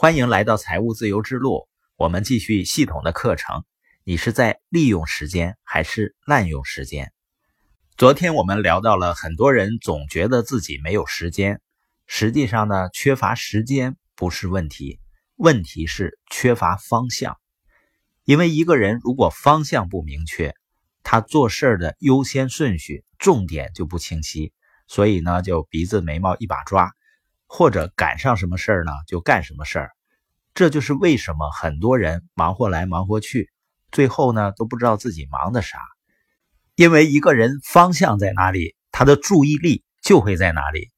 欢迎来到财务自由之路，我们继续系统的课程。你是在利用时间还是滥用时间？昨天我们聊到了，很多人总觉得自己没有时间，实际上呢，缺乏时间不是问题，问题是缺乏方向。因为一个人如果方向不明确，他做事儿的优先顺序、重点就不清晰，所以呢，就鼻子眉毛一把抓。或者赶上什么事儿呢，就干什么事儿。这就是为什么很多人忙活来忙活去，最后呢都不知道自己忙的啥。因为一个人方向在哪里，他的注意力就会在哪里，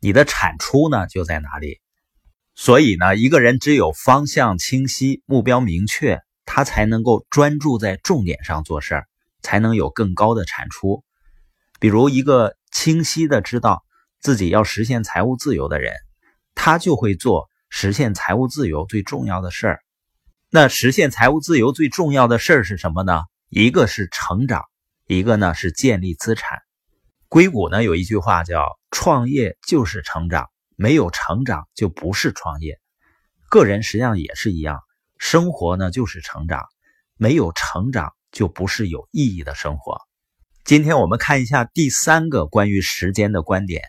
你的产出呢就在哪里。所以呢，一个人只有方向清晰、目标明确，他才能够专注在重点上做事儿，才能有更高的产出。比如一个清晰的知道。自己要实现财务自由的人，他就会做实现财务自由最重要的事儿。那实现财务自由最重要的事儿是什么呢？一个是成长，一个呢是建立资产。硅谷呢有一句话叫“创业就是成长，没有成长就不是创业”。个人实际上也是一样，生活呢就是成长，没有成长就不是有意义的生活。今天我们看一下第三个关于时间的观点。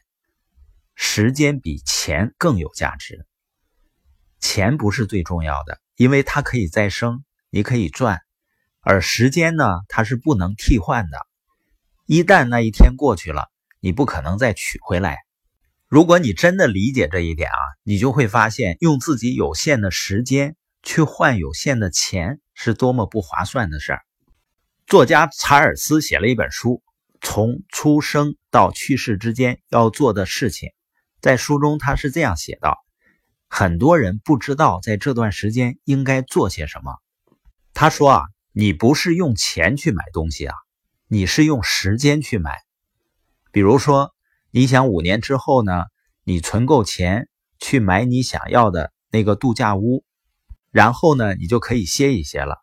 时间比钱更有价值，钱不是最重要的，因为它可以再生，你可以赚；而时间呢，它是不能替换的。一旦那一天过去了，你不可能再取回来。如果你真的理解这一点啊，你就会发现，用自己有限的时间去换有限的钱，是多么不划算的事儿。作家查尔斯写了一本书，从出生到去世之间要做的事情。在书中，他是这样写道：“很多人不知道在这段时间应该做些什么。”他说：“啊，你不是用钱去买东西啊，你是用时间去买。比如说，你想五年之后呢，你存够钱去买你想要的那个度假屋，然后呢，你就可以歇一歇了。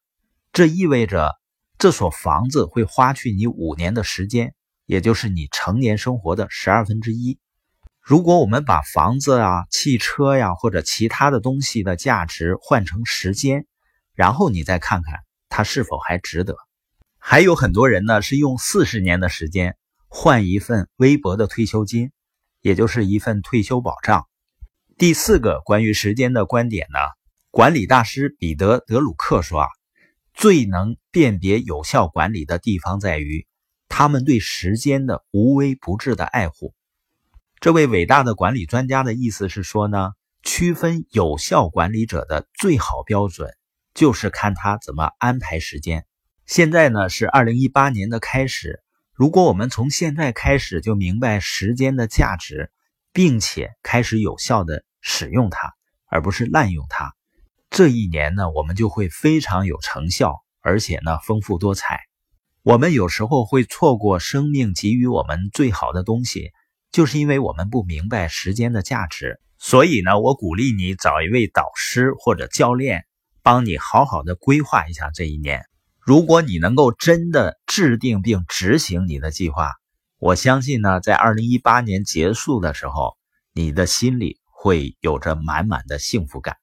这意味着这所房子会花去你五年的时间，也就是你成年生活的十二分之一。”如果我们把房子啊、汽车呀或者其他的东西的价值换成时间，然后你再看看它是否还值得。还有很多人呢是用四十年的时间换一份微薄的退休金，也就是一份退休保障。第四个关于时间的观点呢，管理大师彼得·德鲁克说啊，最能辨别有效管理的地方在于他们对时间的无微不至的爱护。这位伟大的管理专家的意思是说呢，区分有效管理者的最好标准，就是看他怎么安排时间。现在呢是二零一八年的开始，如果我们从现在开始就明白时间的价值，并且开始有效的使用它，而不是滥用它，这一年呢我们就会非常有成效，而且呢丰富多彩。我们有时候会错过生命给予我们最好的东西。就是因为我们不明白时间的价值，所以呢，我鼓励你找一位导师或者教练，帮你好好的规划一下这一年。如果你能够真的制定并执行你的计划，我相信呢，在二零一八年结束的时候，你的心里会有着满满的幸福感。